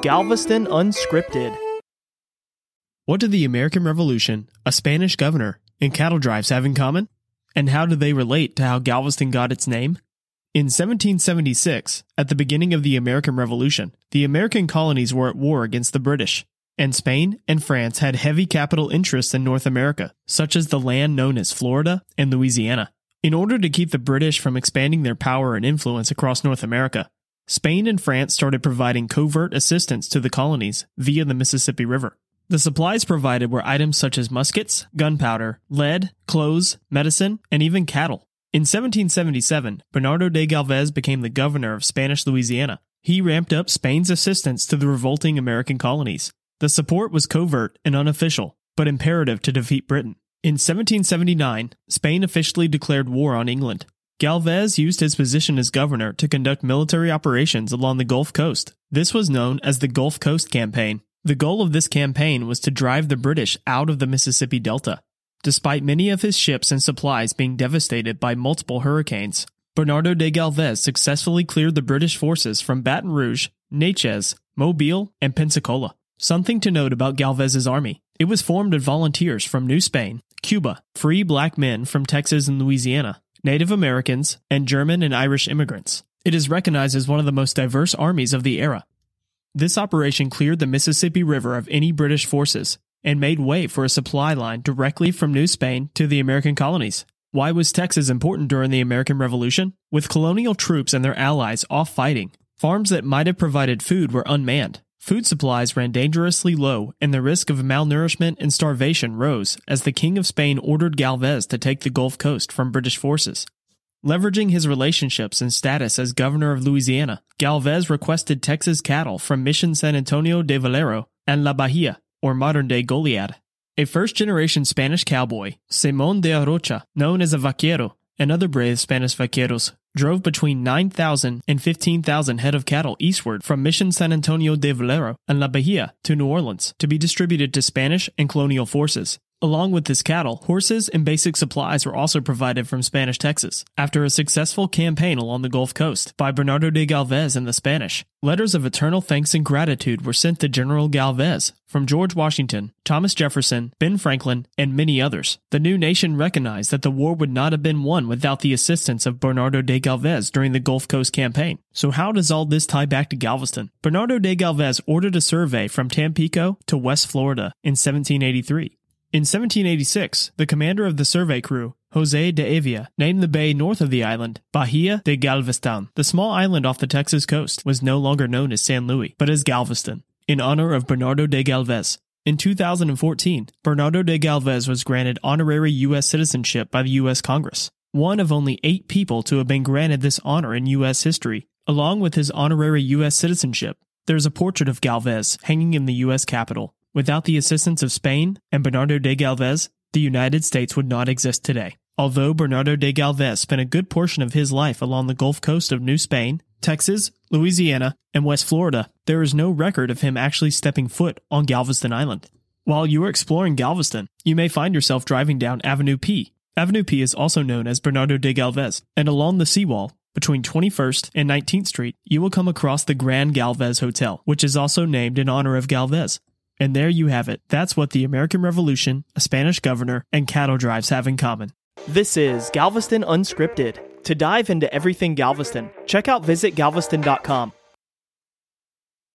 Galveston Unscripted. What did the American Revolution, a Spanish governor, and cattle drives have in common? And how do they relate to how Galveston got its name? In 1776, at the beginning of the American Revolution, the American colonies were at war against the British, and Spain and France had heavy capital interests in North America, such as the land known as Florida and Louisiana. In order to keep the British from expanding their power and influence across North America, Spain and France started providing covert assistance to the colonies via the Mississippi River. The supplies provided were items such as muskets, gunpowder, lead, clothes, medicine, and even cattle. In 1777, Bernardo de Galvez became the governor of Spanish Louisiana. He ramped up Spain's assistance to the revolting American colonies. The support was covert and unofficial, but imperative to defeat Britain. In 1779, Spain officially declared war on England. Galvez used his position as governor to conduct military operations along the Gulf Coast. This was known as the Gulf Coast Campaign. The goal of this campaign was to drive the British out of the Mississippi Delta. Despite many of his ships and supplies being devastated by multiple hurricanes, Bernardo de Galvez successfully cleared the British forces from Baton Rouge, Natchez, Mobile, and Pensacola. Something to note about Galvez's army. It was formed of volunteers from New Spain, Cuba, free black men from Texas and Louisiana, Native Americans, and German and Irish immigrants. It is recognized as one of the most diverse armies of the era. This operation cleared the Mississippi River of any British forces and made way for a supply line directly from New Spain to the American colonies. Why was Texas important during the American Revolution? With colonial troops and their allies off fighting, farms that might have provided food were unmanned. Food supplies ran dangerously low, and the risk of malnourishment and starvation rose as the King of Spain ordered Galvez to take the Gulf Coast from British forces. Leveraging his relationships and status as governor of Louisiana, Galvez requested Texas cattle from Mission San Antonio de Valero and La Bahia, or modern day Goliad. A first generation Spanish cowboy, Simón de Arocha, known as a vaquero, and other brave Spanish vaqueros drove between 9,000 and 15,000 head of cattle eastward from Mission San Antonio de Valero and La Bahia to New Orleans to be distributed to Spanish and colonial forces. Along with this cattle, horses and basic supplies were also provided from Spanish Texas. After a successful campaign along the Gulf Coast by Bernardo de Galvez and the Spanish, letters of eternal thanks and gratitude were sent to General Galvez from George Washington, Thomas Jefferson, Ben Franklin, and many others. The new nation recognized that the war would not have been won without the assistance of Bernardo de Galvez during the Gulf Coast campaign. So how does all this tie back to Galveston? Bernardo de Galvez ordered a survey from Tampico to West Florida in 1783. In 1786, the commander of the survey crew, Jose de Evia, named the bay north of the island Bahia de Galveston. The small island off the Texas coast was no longer known as San Luis, but as Galveston, in honor of Bernardo de Galvez. In 2014, Bernardo de Galvez was granted honorary U.S. citizenship by the U.S. Congress, one of only eight people to have been granted this honor in U.S. history. Along with his honorary U.S. citizenship, there's a portrait of Galvez hanging in the U.S. Capitol. Without the assistance of Spain and Bernardo de Galvez, the United States would not exist today. Although Bernardo de Galvez spent a good portion of his life along the Gulf Coast of New Spain, Texas, Louisiana, and West Florida, there is no record of him actually stepping foot on Galveston Island. While you are exploring Galveston, you may find yourself driving down Avenue P. Avenue P is also known as Bernardo de Galvez, and along the seawall, between 21st and 19th Street, you will come across the Grand Galvez Hotel, which is also named in honor of Galvez. And there you have it. That's what the American Revolution, a Spanish governor, and cattle drives have in common. This is Galveston Unscripted. To dive into everything Galveston, check out visitgalveston.com.